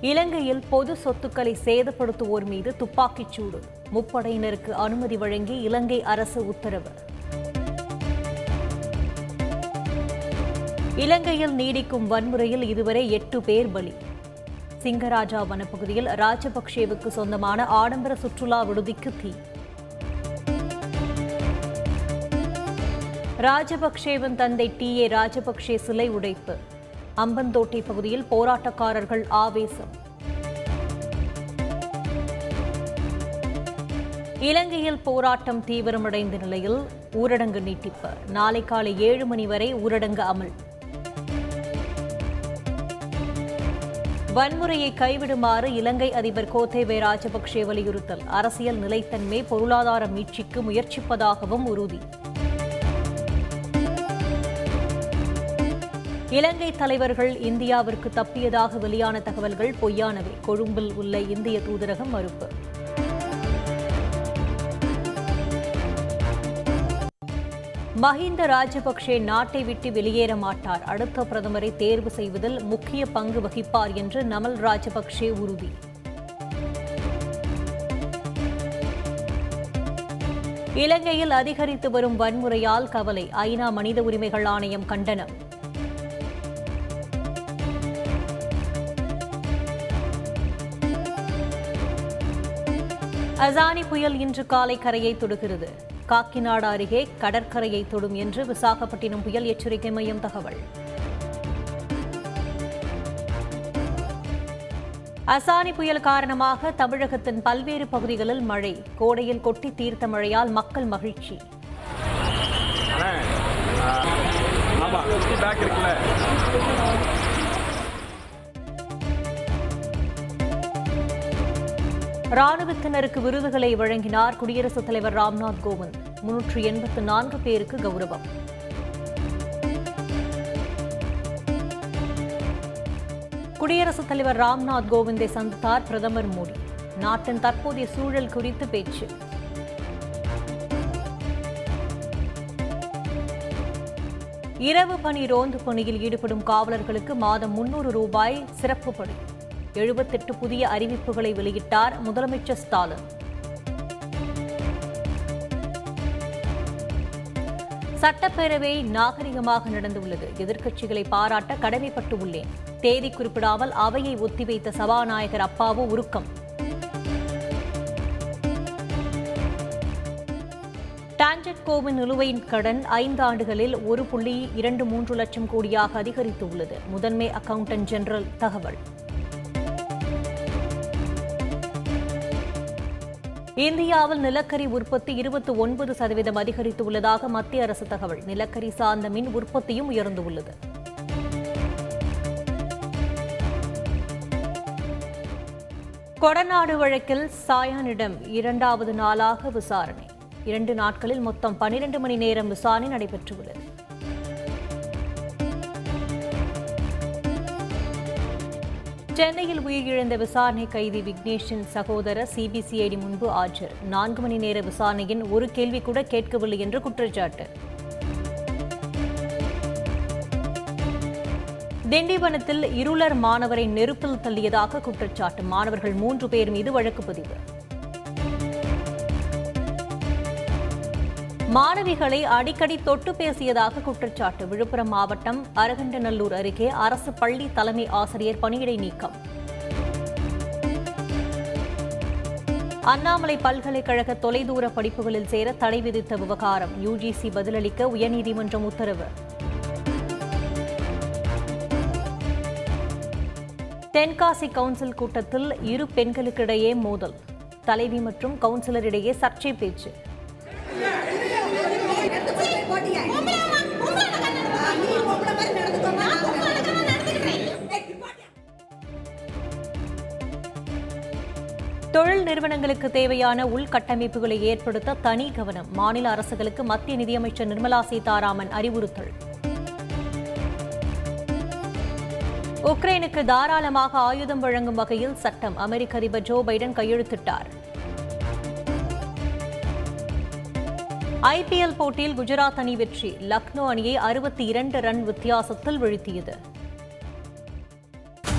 இலங்கையில் பொது சொத்துக்களை சேதப்படுத்துவோர் மீது துப்பாக்கிச் சூடு. முப்படையினருக்கு அனுமதி வழங்கி இலங்கை அரசு உத்தரவு. இலங்கையில் நீடிக்கும் வன்முறையில் இதுவரை எட்டு பேர் பலி. சிங்கராஜா வனப்பகுதியில் ராஜபக்சேவுக்கு சொந்தமான ஆடம்பர சுற்றுலா விடுதிக்கு தீ. ராஜபக்சேவின் தந்தை டி ஏ ராஜபக்சே சிலை உடைப்பு. அம்பந்தோட்டை பகுதியில் போராட்டக்காரர்கள் ஆவேசம். இலங்கையில் போராட்டம் தீவிரமடைந்த நிலையில் ஊரடங்கு நீட்டிப்பு. நாளை காலை ஏழு மணி வரை ஊரடங்கு அமல். வன்முறையை கைவிடுமாறு இலங்கை அதிபர் கோத்தேபய ராஜபக்சே வலியுறுத்தல். அரசியல் நிலைத்தன்மை பொருளாதார மீட்சிக்கு முயற்சிப்பதாகவும் உறுதி. இலங்கை தலைவர்கள் இந்தியாவிற்கு தப்பியதாக வெளியான தகவல்கள் பொய்யானவை. கொழும்பில் உள்ள இந்திய தூதரகம் மறுப்பு. மஹிந்த ராஜபக்சே நாட்டை விட்டு வெளியேற மாட்டார். அடுத்த பிரதமரை தேர்வு செய்வதில் முக்கிய பங்கு வகிப்பார் என்று நமல் ராஜபக்சே உறுதி. இலங்கையில் அதிகரித்து வரும் வன்முறையால் கவலை. ஐநா மனித உரிமைகள் ஆணையம் கண்டனம். அசானி புயல் இன்று காலை கரையை தொடுகிறது. காக்கிநாடு அருகே கடற்கரையை தொடும் என்று விசாகப்பட்டினம் புயல் எச்சரிக்கை மையம் தகவல். அசானி புயல் காரணமாக தமிழகத்தின் பல்வேறு பகுதிகளில் மழை கோடையில் கொட்டி தீர்த்த மழையால் மக்கள் மகிழ்ச்சி. ஆமா ராணுவத்தினருக்கு விருதுகளை வழங்கினார் குடியரசுத் தலைவர் ராம்நாத் கோவிந்த். முன்னூற்று எண்பத்து நான்கு பேருக்கு கௌரவம். குடியரசுத் தலைவர் ராம்நாத் கோவிந்தை சந்தித்தார் பிரதமர் மோடி. நாட்டின் தற்போதைய சூழல் குறித்து பேச்சு. இரவு பணி ரோந்து பணியில் ஈடுபடும் காவலர்களுக்கு மாதம் முன்னூறு ரூபாய் சிறப்பு பணி. எழுபத்தெட்டு புதிய அறிவிப்புகளை வெளியிட்டார் முதலமைச்சர் ஸ்டாலின். சட்டப்பேரவை நாகரிகமாக நடந்துள்ளது. எதிர்க்கட்சிகளை பாராட்ட கடமைப்பட்டு உள்ளேன். தேதி குறிப்பிடாமல் அவையை ஒத்திவைத்த சபாநாயகர் அப்பாவு உருக்கம். டான்ஜெட் கோவின் நிலுவையின் கடன் ஐந்து ஆண்டுகளில் ஒரு புள்ளி இரண்டு மூன்று லட்சம் கோடியாக அதிகரித்துள்ளது. முதன்மை அக்கவுண்டன்ட் ஜெனரல் தகவல். இந்தியாவில் நிலக்கரி உற்பத்தி இருபத்தி ஒன்பது சதவீதம் அதிகரித்துள்ளதாக மத்திய அரசு தகவல். நிலக்கரி சார்ந்த மின் உற்பத்தியும் உயர்ந்துள்ளது. கொடநாடு வழக்கில் சாயானிடம் இரண்டாவது நாளாக விசாரணை. இரண்டு நாட்களில் மொத்தம் பனிரெண்டு மணி நேரம் விசாரணை நடைபெற்றுள்ளது. சென்னையில் உயிரிழந்த விசாரணை கைதி விக்னேஷின் சகோதரர் சிபிசிஐடி முன்பு ஆஜர். நான்கு மணி நேர விசாரணையின் ஒரு கேள்வி கூட கேட்கவில்லை என்று குற்றச்சாட்டு. திண்டிவனத்தில் இருளர் மாணவரை நெருப்பில் தள்ளியதாக குற்றச்சாட்டு. மாணவர்கள் மூன்று பேர் மீது வழக்கு பதிவு மாணவிகளை அடிக்கடி தொட்டு பேசியதாக குற்றச்சாட்டு. விழுப்புரம் மாவட்டம் அரகண்டநல்லூர் அருகே அரசு பள்ளி தலைமை ஆசிரியர் பணியிடை நீக்கம். அண்ணாமலை பல்கலைக்கழக தொலைதூர படிப்புகளில் சேர தடை விதித்த விவகாரம். யுஜிசி பதிலளிக்க உயர்நீதிமன்றம் உத்தரவு. தென்காசி கவுன்சில் கூட்டத்தில் இரு பெண்களுக்கிடையே மோதல். தலைவி மற்றும் கவுன்சிலரிடையே சர்ச்சை பேச்சு. தொழில் நிறுவனங்களுக்கு தேவையான உள்கட்டமைப்புகளை ஏற்படுத்த தனி கவனம். மாநில அரசுகளுக்கு மத்திய நிதியமைச்சர் நிர்மலா சீதாராமன் அறிவுறுத்தல். உக்ரைனுக்கு தாராளமாக ஆயுதம் வழங்கும் வகையில் சட்டம். அமெரிக்க அதிபர் ஜோ பைடன் கையெழுத்திட்டார். ஐபிஎல் போட்டியில் குஜராத் அணி வெற்றி. லக்னோ அணியை அறுபத்தி இரண்டு ரன் வித்தியாசத்தில் வீழ்த்தியது.